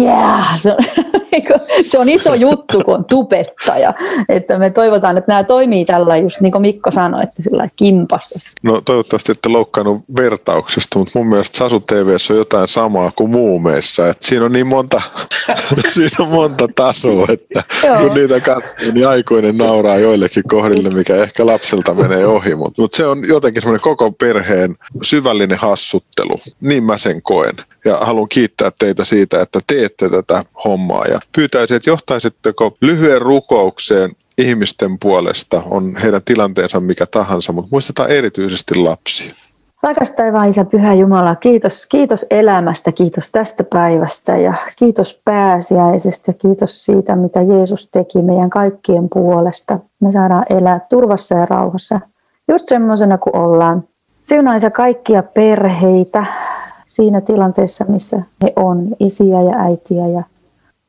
S6: yeah! se, on, [laughs] niinku, se on iso juttu, kun on tubettaja. Että me toivotaan, että nämä toimii tällä, just niin kuin Mikko sanoi, että sillä kimpassa.
S5: No toivottavasti ette loukkaannut vertauksesta, mutta mun mielestä Sasu TV on jotain samaa kuin muumeissa. Että siinä on niin monta, [laughs] siinä on monta tasoa, että kun niitä katsoo, niin aikuinen nauraa joillekin kohdille, mikä ehkä lapselta menee ohi. Mutta mut se on jotenkin semmoinen koko perheen syvällinen hassuttelu. Niin mä sen koen ja haluan kiittää teitä siitä, että teette tätä hommaa ja pyytäisin, että johtaisitteko lyhyen rukoukseen ihmisten puolesta, on heidän tilanteensa mikä tahansa, mutta muistetaan erityisesti lapsia.
S6: Rakas taivaan Isä, Pyhä Jumala, kiitos, kiitos elämästä, kiitos tästä päivästä ja kiitos pääsiäisestä, kiitos siitä, mitä Jeesus teki meidän kaikkien puolesta. Me saadaan elää turvassa ja rauhassa, just semmoisena kuin ollaan. Siunaa Isä kaikkia perheitä, siinä tilanteessa, missä he on, isiä ja äitiä ja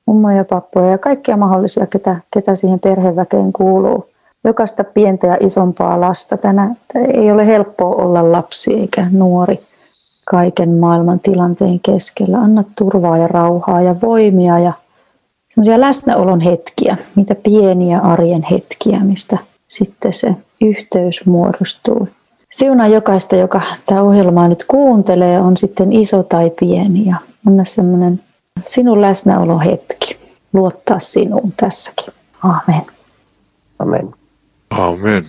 S6: mummoja ja pappoja ja kaikkia mahdollisia, ketä, ketä siihen perheväkeen kuuluu. Jokaista pientä ja isompaa lasta. Tänä ei ole helppoa olla lapsi eikä nuori kaiken maailman tilanteen keskellä. Anna turvaa ja rauhaa ja voimia ja semmoisia läsnäolon hetkiä, mitä pieniä arjen hetkiä, mistä sitten se yhteys muodostuu. Siunaa jokaista, joka tämä ohjelmaa nyt kuuntelee, on sitten iso tai pieni ja anna semmoinen sinun läsnäolo hetki. Luottaa sinuun tässäkin. Amen.
S7: Amen.
S5: Amen.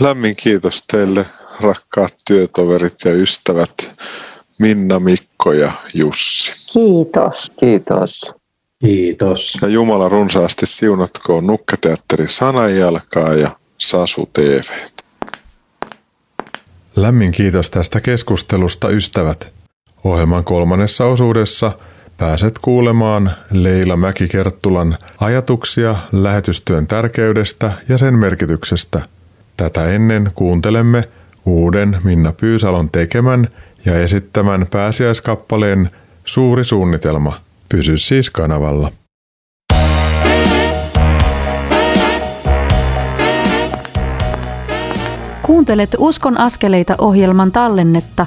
S5: Lämmin kiitos teille rakkaat työtoverit ja ystävät Minna, Mikko ja Jussi.
S6: Kiitos.
S7: Kiitos.
S8: Kiitos.
S5: Ja Jumala runsaasti siunatkoon Nukketeatteri Sananjalkaa ja Sasu TV.
S2: Lämmin kiitos tästä keskustelusta, ystävät. Ohjelman kolmannessa osuudessa pääset kuulemaan Leila Mäkikerttulan ajatuksia lähetystyön tärkeydestä ja sen merkityksestä. Tätä ennen kuuntelemme uuden Minna Pyysalon tekemän ja esittämän pääsiäiskappaleen Suuri suunnitelma. Pysy siis kanavalla.
S9: Kuuntelet Uskon askeleita ohjelman tallennetta,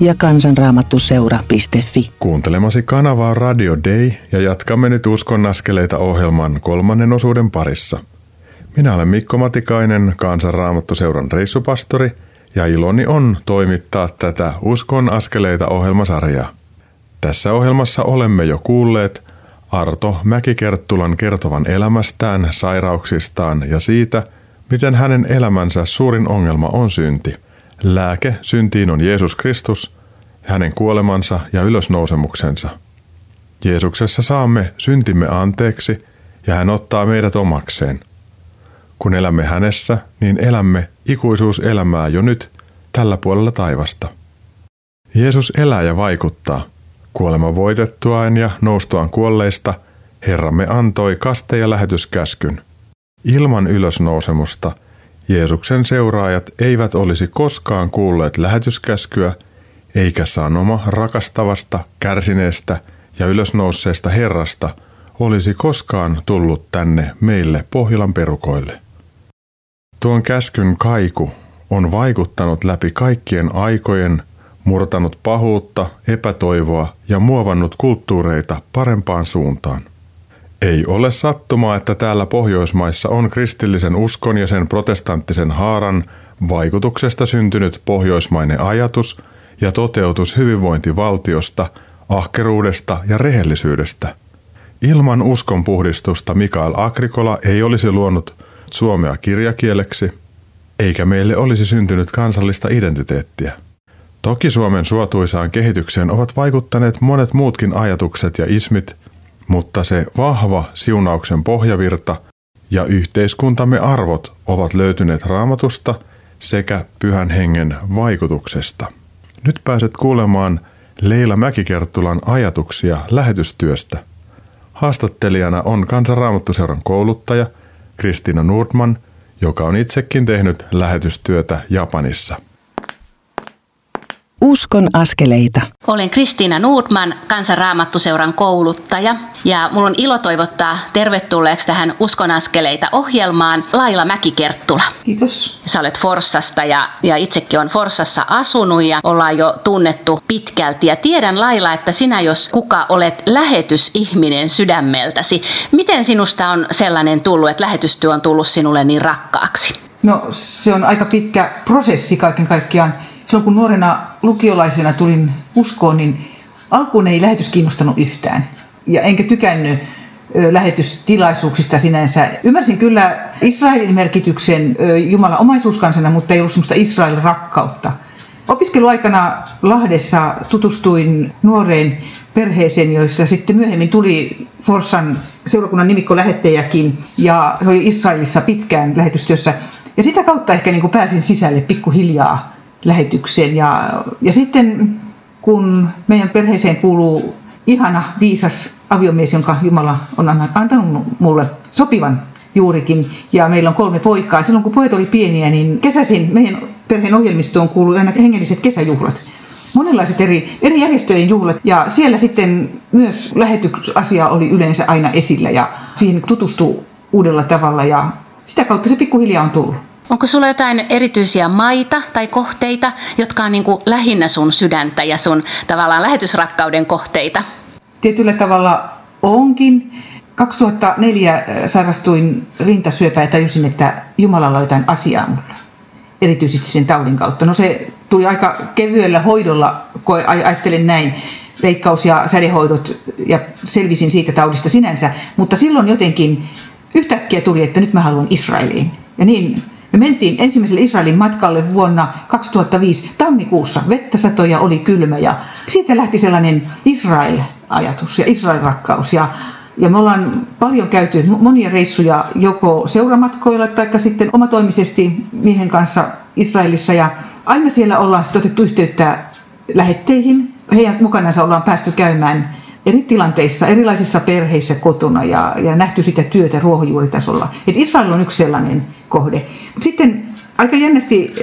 S1: ja kansanraamattuseura.fi.
S2: Kuuntelemasi kanavaa Radio Day ja jatkamme nyt Uskon askeleita ohjelman kolmannen osuuden parissa. Minä olen Mikko Matikainen, Kansanraamattuseuran reissupastori ja iloni on toimittaa tätä Uskon askeleita ohjelmasarjaa. Tässä ohjelmassa olemme jo kuulleet Arto Mäkikerttulan kertovan elämästään, sairauksistaan ja siitä, miten hänen elämänsä suurin ongelma on synti – Lääke syntiin on Jeesus Kristus, hänen kuolemansa ja ylösnousemuksensa. Jeesuksessa saamme syntimme anteeksi ja hän ottaa meidät omakseen. Kun elämme hänessä, niin elämme ikuisuuselämää jo nyt tällä puolella taivasta. Jeesus elää ja vaikuttaa. Kuolema voitettuaan ja noustuaan kuolleista Herramme antoi kaste- ja lähetyskäskyn. Ilman ylösnousemusta – Jeesuksen seuraajat eivät olisi koskaan kuulleet lähetyskäskyä, eikä sanoma rakastavasta, kärsineestä ja ylösnousseesta Herrasta olisi koskaan tullut tänne meille Pohjolan perukoille. Tuon käskyn kaiku on vaikuttanut läpi kaikkien aikojen murtanut pahuutta, epätoivoa ja muovannut kulttuureita parempaan suuntaan. Ei ole sattumaa, että täällä Pohjoismaissa on kristillisen uskon ja sen protestanttisen haaran vaikutuksesta syntynyt pohjoismainen ajatus ja toteutus hyvinvointivaltiosta, ahkeruudesta ja rehellisyydestä. Ilman uskon puhdistusta Mikael Agrikola ei olisi luonut suomea kirjakieleksi, eikä meille olisi syntynyt kansallista identiteettiä. Toki Suomen suotuisaan kehitykseen ovat vaikuttaneet monet muutkin ajatukset ja ismit, mutta se vahva siunauksen pohjavirta ja yhteiskuntamme arvot ovat löytyneet raamatusta sekä pyhän hengen vaikutuksesta. Nyt pääset kuulemaan Leila Mäkikerttulan ajatuksia lähetystyöstä. Haastattelijana on Kansanraamattuseuran kouluttaja Kristiina Nordman, joka on itsekin tehnyt lähetystyötä Japanissa.
S1: Uskon askeleita.
S3: Olen Kristiina Nordman, Kansanraamattuseuran kouluttaja ja mulla on ilo toivottaa tervetulleeksi tähän Uskon askeleita ohjelmaan Laila Mäkikerttula.
S10: Kiitos.
S3: Sä olet Forssasta ja, ja itsekin on Forssassa asunut ja ollaan jo tunnettu pitkälti. Ja tiedän Laila, että sinä jos kuka olet lähetysihminen sydämeltäsi. Miten sinusta on sellainen tullut, että lähetystyö on tullut sinulle niin rakkaaksi?
S10: No se on aika pitkä prosessi kaiken kaikkiaan silloin kun nuorena lukiolaisena tulin uskoon, niin alkuun ei lähetys kiinnostanut yhtään. Ja enkä tykännyt lähetystilaisuuksista sinänsä. Ymmärsin kyllä Israelin merkityksen Jumalan omaisuuskansana, mutta ei ollut sellaista Israelin rakkautta. Opiskeluaikana Lahdessa tutustuin nuoreen perheeseen, joista sitten myöhemmin tuli Forssan seurakunnan nimikko lähettäjäkin ja he oli Israelissa pitkään lähetystyössä. Ja sitä kautta ehkä niin kuin pääsin sisälle pikkuhiljaa lähetykseen. Ja, ja sitten kun meidän perheeseen kuuluu ihana, viisas aviomies, jonka Jumala on antanut mulle sopivan juurikin, ja meillä on kolme poikaa. Silloin kun pojat oli pieniä, niin kesäisin meidän perheen ohjelmistoon kuului aina hengelliset kesäjuhlat. Monenlaiset eri, eri järjestöjen juhlat, ja siellä sitten myös lähetysasia oli yleensä aina esillä, ja siihen tutustuu uudella tavalla, ja sitä kautta se pikkuhiljaa on tullut.
S3: Onko sulla jotain erityisiä maita tai kohteita, jotka on niin kuin lähinnä sun sydäntä ja sun tavallaan lähetysrakkauden kohteita?
S10: Tietyllä tavalla onkin. 2004 äh, sairastuin rintasyöpään ja tajusin, että Jumalalla on jotain asiaa mulla. Erityisesti sen taudin kautta. No se tuli aika kevyellä hoidolla, kun ajattelen näin, leikkaus- ja sädehoidot, ja selvisin siitä taudista sinänsä. Mutta silloin jotenkin yhtäkkiä tuli, että nyt mä haluan Israeliin. Ja niin me mentiin ensimmäiselle Israelin matkalle vuonna 2005 tammikuussa. Vettä satoja oli kylmä ja siitä lähti sellainen Israel-ajatus ja Israel-rakkaus. Ja, ja me ollaan paljon käyty monia reissuja joko seuramatkoilla tai sitten omatoimisesti miehen kanssa Israelissa. Ja aina siellä ollaan sitten otettu yhteyttä lähetteihin. Heidän mukanansa ollaan päästy käymään eri tilanteissa, erilaisissa perheissä kotona ja, ja nähty sitä työtä ruohonjuuritasolla. Et Israel on yksi sellainen kohde. Mut sitten aika jännästi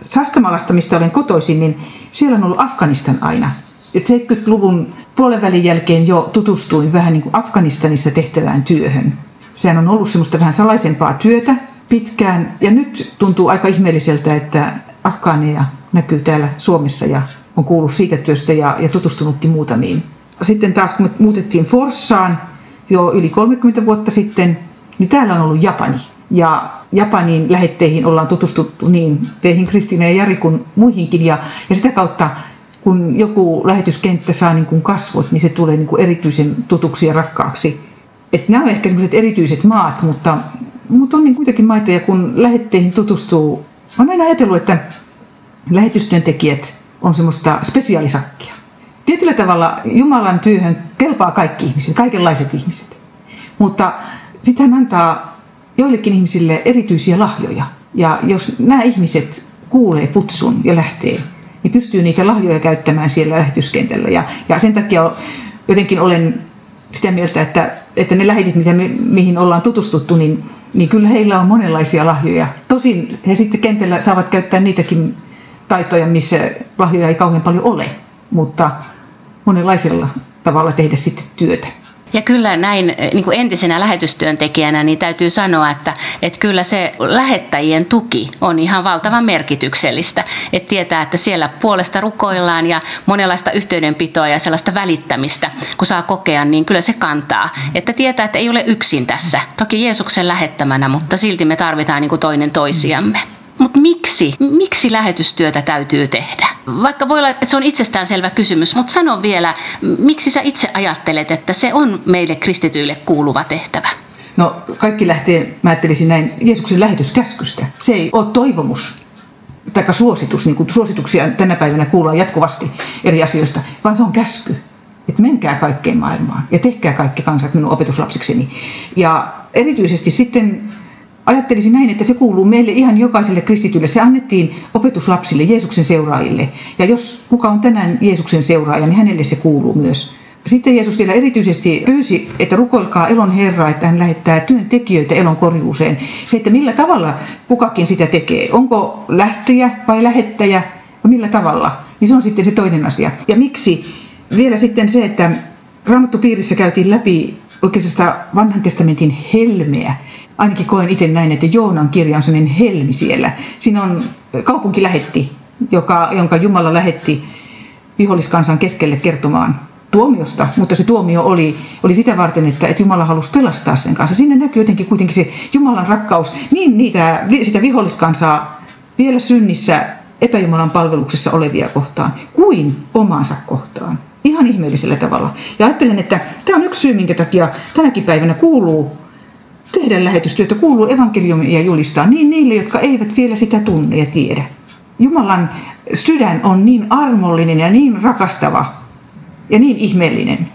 S10: Sastamalasta, mistä olen kotoisin, niin siellä on ollut Afganistan aina. Et 70-luvun puolen välin jälkeen jo tutustuin vähän niin kuin Afganistanissa tehtävään työhön. Sehän on ollut semmoista vähän salaisempaa työtä pitkään ja nyt tuntuu aika ihmeelliseltä, että afgaaneja näkyy täällä Suomessa ja on kuullut siitä työstä ja, ja tutustunutkin muutamiin sitten taas kun me muutettiin Forssaan jo yli 30 vuotta sitten, niin täällä on ollut Japani. Ja Japanin lähetteihin ollaan tutustuttu niin teihin Kristiina ja Jari kuin muihinkin. Ja, ja sitä kautta kun joku lähetyskenttä saa niin kuin kasvot, niin se tulee niin kuin erityisen tutuksi ja rakkaaksi. Et nämä on ehkä sellaiset erityiset maat, mutta, mutta on niin kuitenkin maita, ja kun lähetteihin tutustuu, on aina ajatellut, että lähetystyöntekijät on semmoista spesiaalisakkia tietyllä tavalla Jumalan työhön kelpaa kaikki ihmiset, kaikenlaiset ihmiset. Mutta sitten hän antaa joillekin ihmisille erityisiä lahjoja. Ja jos nämä ihmiset kuulee putsun ja lähtee, niin pystyy niitä lahjoja käyttämään siellä lähetyskentällä. Ja, ja sen takia jotenkin olen sitä mieltä, että, että ne lähetit, mitä me, mihin ollaan tutustuttu, niin, niin kyllä heillä on monenlaisia lahjoja. Tosin he sitten kentällä saavat käyttää niitäkin taitoja, missä lahjoja ei kauhean paljon ole. Mutta monenlaisella tavalla tehdä sitten työtä.
S3: Ja kyllä näin eh, niin kuin entisenä lähetystyöntekijänä niin täytyy sanoa, että, että kyllä se lähettäjien tuki on ihan valtavan merkityksellistä. Että tietää, että siellä puolesta rukoillaan ja monenlaista yhteydenpitoa ja sellaista välittämistä, kun saa kokea, niin kyllä se kantaa. Että tietää, että ei ole yksin tässä. Toki Jeesuksen lähettämänä, mutta silti me tarvitaan niin kuin toinen toisiamme. Mutta miksi? Miksi lähetystyötä täytyy tehdä? Vaikka voi olla, että se on itsestäänselvä kysymys, mutta sano vielä, miksi sä itse ajattelet, että se on meille kristityille kuuluva tehtävä?
S10: No kaikki lähtee, mä ajattelisin näin, Jeesuksen lähetyskäskystä. Se ei ole toivomus tai suositus, niin kuin suosituksia tänä päivänä kuullaan jatkuvasti eri asioista, vaan se on käsky. Että menkää kaikkeen maailmaan ja tehkää kaikki kansat minun opetuslapsikseni. Ja erityisesti sitten ajattelisin näin, että se kuuluu meille ihan jokaiselle kristitylle. Se annettiin opetuslapsille, Jeesuksen seuraajille. Ja jos kuka on tänään Jeesuksen seuraaja, niin hänelle se kuuluu myös. Sitten Jeesus vielä erityisesti pyysi, että rukoilkaa elon Herra, että hän lähettää työntekijöitä elon korjuuseen. Se, että millä tavalla kukakin sitä tekee. Onko lähtöjä vai lähettäjä vai millä tavalla, niin se on sitten se toinen asia. Ja miksi? Vielä sitten se, että Raamattupiirissä käytiin läpi oikeastaan vanhan testamentin helmeä ainakin koen itse näin, että Joonan kirja on sellainen helmi siellä. Siinä on kaupunki lähetti, joka, jonka Jumala lähetti viholliskansan keskelle kertomaan tuomiosta, mutta se tuomio oli, oli sitä varten, että, että Jumala halusi pelastaa sen kanssa. Sinne näkyy jotenkin kuitenkin se Jumalan rakkaus niin niitä, sitä viholliskansaa vielä synnissä epäjumalan palveluksessa olevia kohtaan, kuin omansa kohtaan. Ihan ihmeellisellä tavalla. Ja ajattelen, että tämä on yksi syy, minkä takia tänäkin päivänä kuuluu tehdä lähetystyötä, kuuluu evankeliumia julistaa niin niille, jotka eivät vielä sitä tunne ja tiedä. Jumalan sydän on niin armollinen ja niin rakastava ja niin ihmeellinen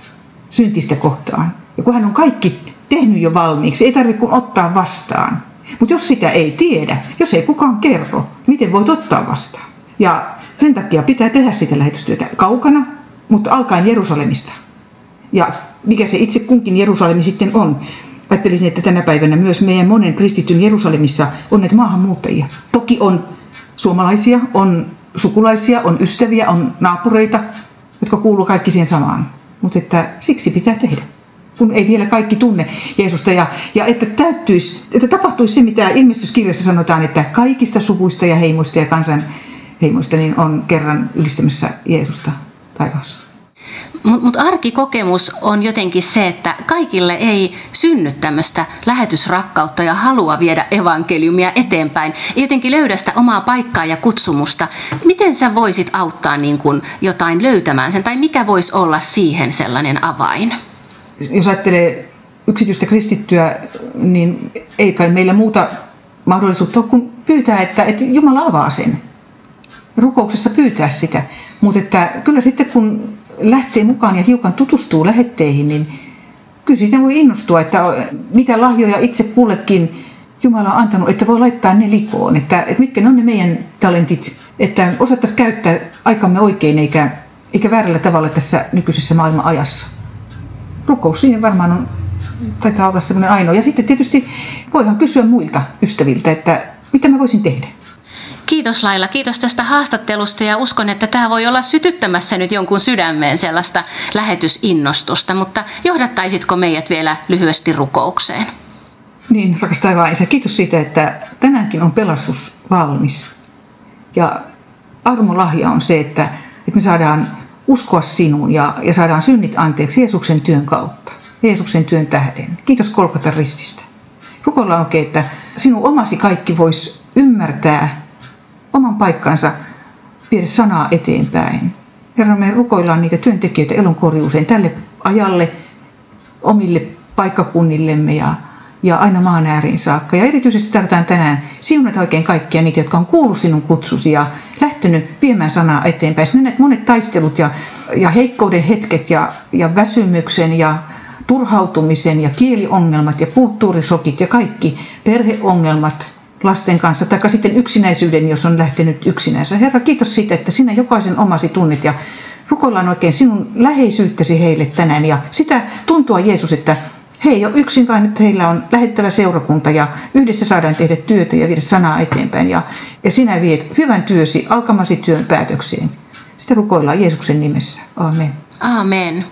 S10: syntistä kohtaan. Ja kun hän on kaikki tehnyt jo valmiiksi, ei tarvitse kuin ottaa vastaan. Mutta jos sitä ei tiedä, jos ei kukaan kerro, miten voit ottaa vastaan? Ja sen takia pitää tehdä sitä lähetystyötä kaukana, mutta alkaen Jerusalemista. Ja mikä se itse kunkin Jerusalemi sitten on, ajattelisin, että tänä päivänä myös meidän monen kristityn Jerusalemissa on näitä maahanmuuttajia. Toki on suomalaisia, on sukulaisia, on ystäviä, on naapureita, jotka kuuluu kaikki siihen samaan. Mutta että siksi pitää tehdä kun ei vielä kaikki tunne Jeesusta. Ja, ja että täyttyisi, että tapahtuisi se, mitä ilmestyskirjassa sanotaan, että kaikista suvuista ja heimoista ja kansan heimoista niin on kerran ylistämässä Jeesusta taivaassa.
S3: Mutta mut arkikokemus on jotenkin se, että kaikille ei synny tämmöistä lähetysrakkautta ja halua viedä evankeliumia eteenpäin. Ei jotenkin löydä sitä omaa paikkaa ja kutsumusta. Miten sä voisit auttaa niin kun jotain löytämään sen, tai mikä voisi olla siihen sellainen avain?
S10: Jos ajattelee yksityistä kristittyä, niin ei kai meillä muuta mahdollisuutta ole kuin pyytää, että, että Jumala avaa sen. Rukouksessa pyytää sitä. Mutta kyllä sitten kun lähtee mukaan ja hiukan tutustuu lähetteihin, niin kyllä siitä voi innostua, että mitä lahjoja itse kullekin Jumala on antanut, että voi laittaa ne likoon, että, että mitkä ne on ne meidän talentit, että osattaisiin käyttää aikamme oikein eikä, eikä väärällä tavalla tässä nykyisessä maailman ajassa. Rukous siinä varmaan on, taitaa olla semmoinen ainoa. Ja sitten tietysti voihan kysyä muilta ystäviltä, että mitä mä voisin tehdä.
S3: Kiitos Laila, kiitos tästä haastattelusta ja uskon, että tämä voi olla sytyttämässä nyt jonkun sydämeen sellaista lähetysinnostusta, mutta johdattaisitko meidät vielä lyhyesti rukoukseen?
S10: Niin, rakas taivaan isä, kiitos siitä, että tänäänkin on pelastus valmis. Ja armolahja on se, että, että me saadaan uskoa sinuun ja, ja saadaan synnit anteeksi Jeesuksen työn kautta, Jeesuksen työn tähden. Kiitos kolkata rististä. Rukoillaan oikein, että sinun omasi kaikki vois ymmärtää paikkansa viedä sanaa eteenpäin. Herra, me rukoillaan niitä työntekijöitä elonkorjuuseen tälle ajalle, omille paikkakunnillemme ja, ja aina maan ääriin saakka. Ja erityisesti tarvitaan tänään siunata oikein kaikkia niitä, jotka on kuullut sinun kutsusi ja lähtenyt viemään sanaa eteenpäin. Sinä näet monet taistelut ja, ja heikkouden hetket ja, ja väsymyksen ja turhautumisen ja kieliongelmat ja kulttuurisokit ja kaikki perheongelmat, lasten kanssa, tai sitten yksinäisyyden, jos on lähtenyt yksinänsä. Herra, kiitos siitä, että sinä jokaisen omasi tunnet ja rukoillaan oikein sinun läheisyyttäsi heille tänään ja sitä tuntua Jeesus, että he ei ole yksin, vaan että heillä on lähettävä seurakunta ja yhdessä saadaan tehdä työtä ja viedä sanaa eteenpäin. Ja, ja sinä viet hyvän työsi alkamasi työn päätökseen. Sitä rukoillaan Jeesuksen nimessä. Amen.
S3: Amen.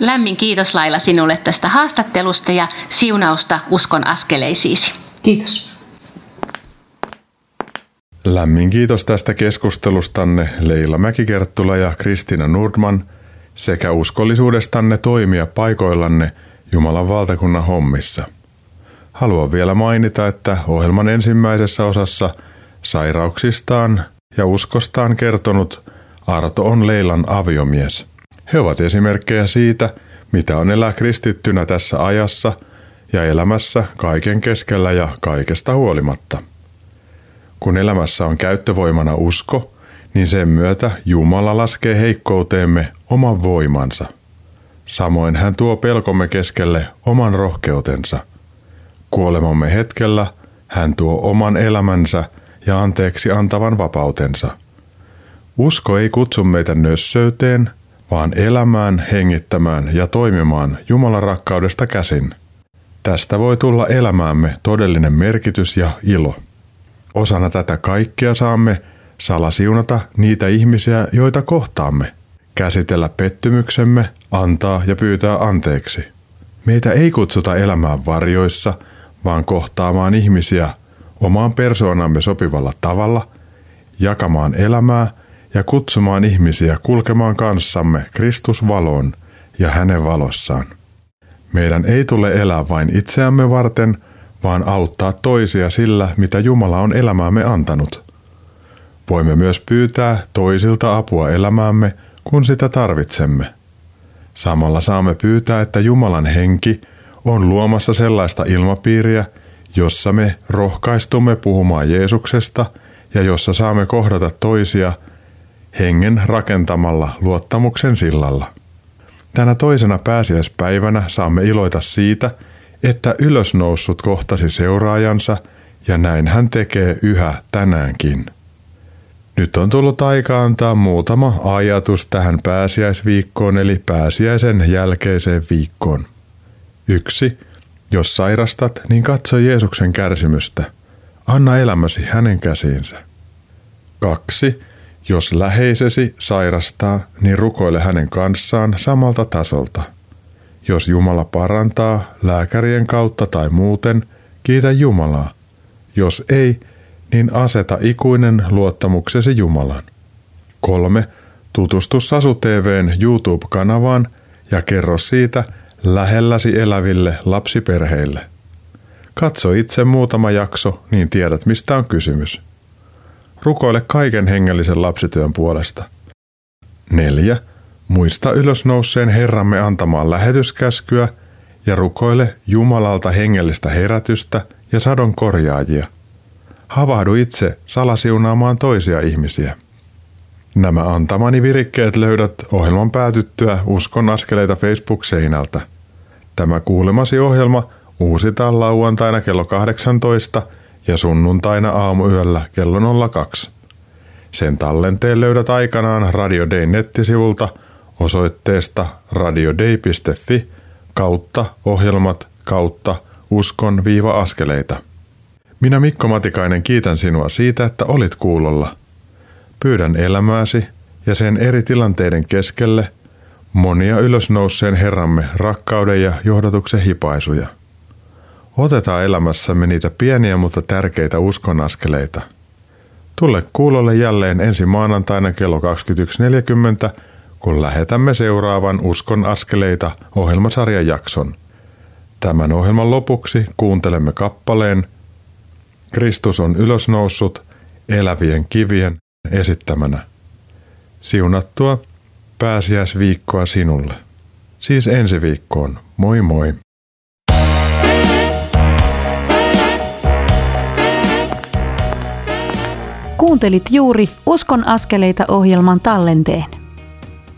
S3: Lämmin kiitos Laila sinulle tästä haastattelusta ja siunausta uskon askeleisiisi.
S10: Kiitos.
S2: Lämmin kiitos tästä keskustelustanne Leila Mäkikerttula ja Kristiina Nordman sekä uskollisuudestanne toimia paikoillanne Jumalan valtakunnan hommissa. Haluan vielä mainita, että ohjelman ensimmäisessä osassa sairauksistaan ja uskostaan kertonut Arto on Leilan aviomies. He ovat esimerkkejä siitä, mitä on elää kristittynä tässä ajassa ja elämässä kaiken keskellä ja kaikesta huolimatta. Kun elämässä on käyttövoimana usko, niin sen myötä Jumala laskee heikkouteemme oman voimansa. Samoin hän tuo pelkomme keskelle oman rohkeutensa. Kuolemamme hetkellä hän tuo oman elämänsä ja anteeksi antavan vapautensa. Usko ei kutsu meitä nössöyteen, vaan elämään, hengittämään ja toimimaan Jumalan rakkaudesta käsin. Tästä voi tulla elämäämme todellinen merkitys ja ilo. Osana tätä kaikkea saamme salasiunata niitä ihmisiä, joita kohtaamme, käsitellä pettymyksemme, antaa ja pyytää anteeksi. Meitä ei kutsuta elämään varjoissa, vaan kohtaamaan ihmisiä omaan persoonamme sopivalla tavalla, jakamaan elämää ja kutsumaan ihmisiä kulkemaan kanssamme Kristus valoon ja hänen valossaan. Meidän ei tule elää vain itseämme varten, vaan auttaa toisia sillä, mitä Jumala on elämäämme antanut. Voimme myös pyytää toisilta apua elämäämme, kun sitä tarvitsemme. Samalla saamme pyytää, että Jumalan henki on luomassa sellaista ilmapiiriä, jossa me rohkaistumme puhumaan Jeesuksesta ja jossa saamme kohdata toisia hengen rakentamalla luottamuksen sillalla. Tänä toisena pääsiäispäivänä saamme iloita siitä, että ylösnoussut kohtasi seuraajansa ja näin hän tekee yhä tänäänkin. Nyt on tullut aika antaa muutama ajatus tähän pääsiäisviikkoon eli pääsiäisen jälkeiseen viikkoon. Yksi. Jos sairastat, niin katso Jeesuksen kärsimystä. Anna elämäsi hänen käsiinsä. Kaksi. Jos läheisesi sairastaa, niin rukoile hänen kanssaan samalta tasolta. Jos Jumala parantaa lääkärien kautta tai muuten, kiitä Jumalaa. Jos ei, niin aseta ikuinen luottamuksesi Jumalan. 3. Tutustu Sasu TVn YouTube-kanavaan ja kerro siitä lähelläsi eläville lapsiperheille. Katso itse muutama jakso, niin tiedät mistä on kysymys. Rukoile kaiken hengellisen lapsityön puolesta. 4. Muista ylösnouseen Herramme antamaan lähetyskäskyä ja rukoile Jumalalta hengellistä herätystä ja sadon korjaajia. Havahdu itse salasiunaamaan toisia ihmisiä. Nämä antamani virikkeet löydät ohjelman päätyttyä Uskon askeleita Facebook-seinältä. Tämä kuulemasi ohjelma uusitaan lauantaina kello 18 ja sunnuntaina aamuyöllä kello 02. Sen tallenteen löydät aikanaan Radio Day nettisivulta osoitteesta radiodei.fi kautta ohjelmat kautta uskon-askeleita. Minä Mikko Matikainen kiitän sinua siitä, että olit kuulolla. Pyydän elämääsi ja sen eri tilanteiden keskelle monia ylösnouseen Herramme rakkauden ja johdatuksen hipaisuja. Otetaan elämässämme niitä pieniä mutta tärkeitä uskonaskeleita. Tule kuulolle jälleen ensi maanantaina kello 21.40, kun lähetämme seuraavan Uskon askeleita ohjelmasarjan jakson. Tämän ohjelman lopuksi kuuntelemme kappaleen Kristus on ylösnoussut elävien kivien esittämänä. Siunattua pääsiäisviikkoa sinulle. Siis ensi viikkoon. Moi moi!
S9: Kuuntelit juuri Uskon askeleita ohjelman tallenteen.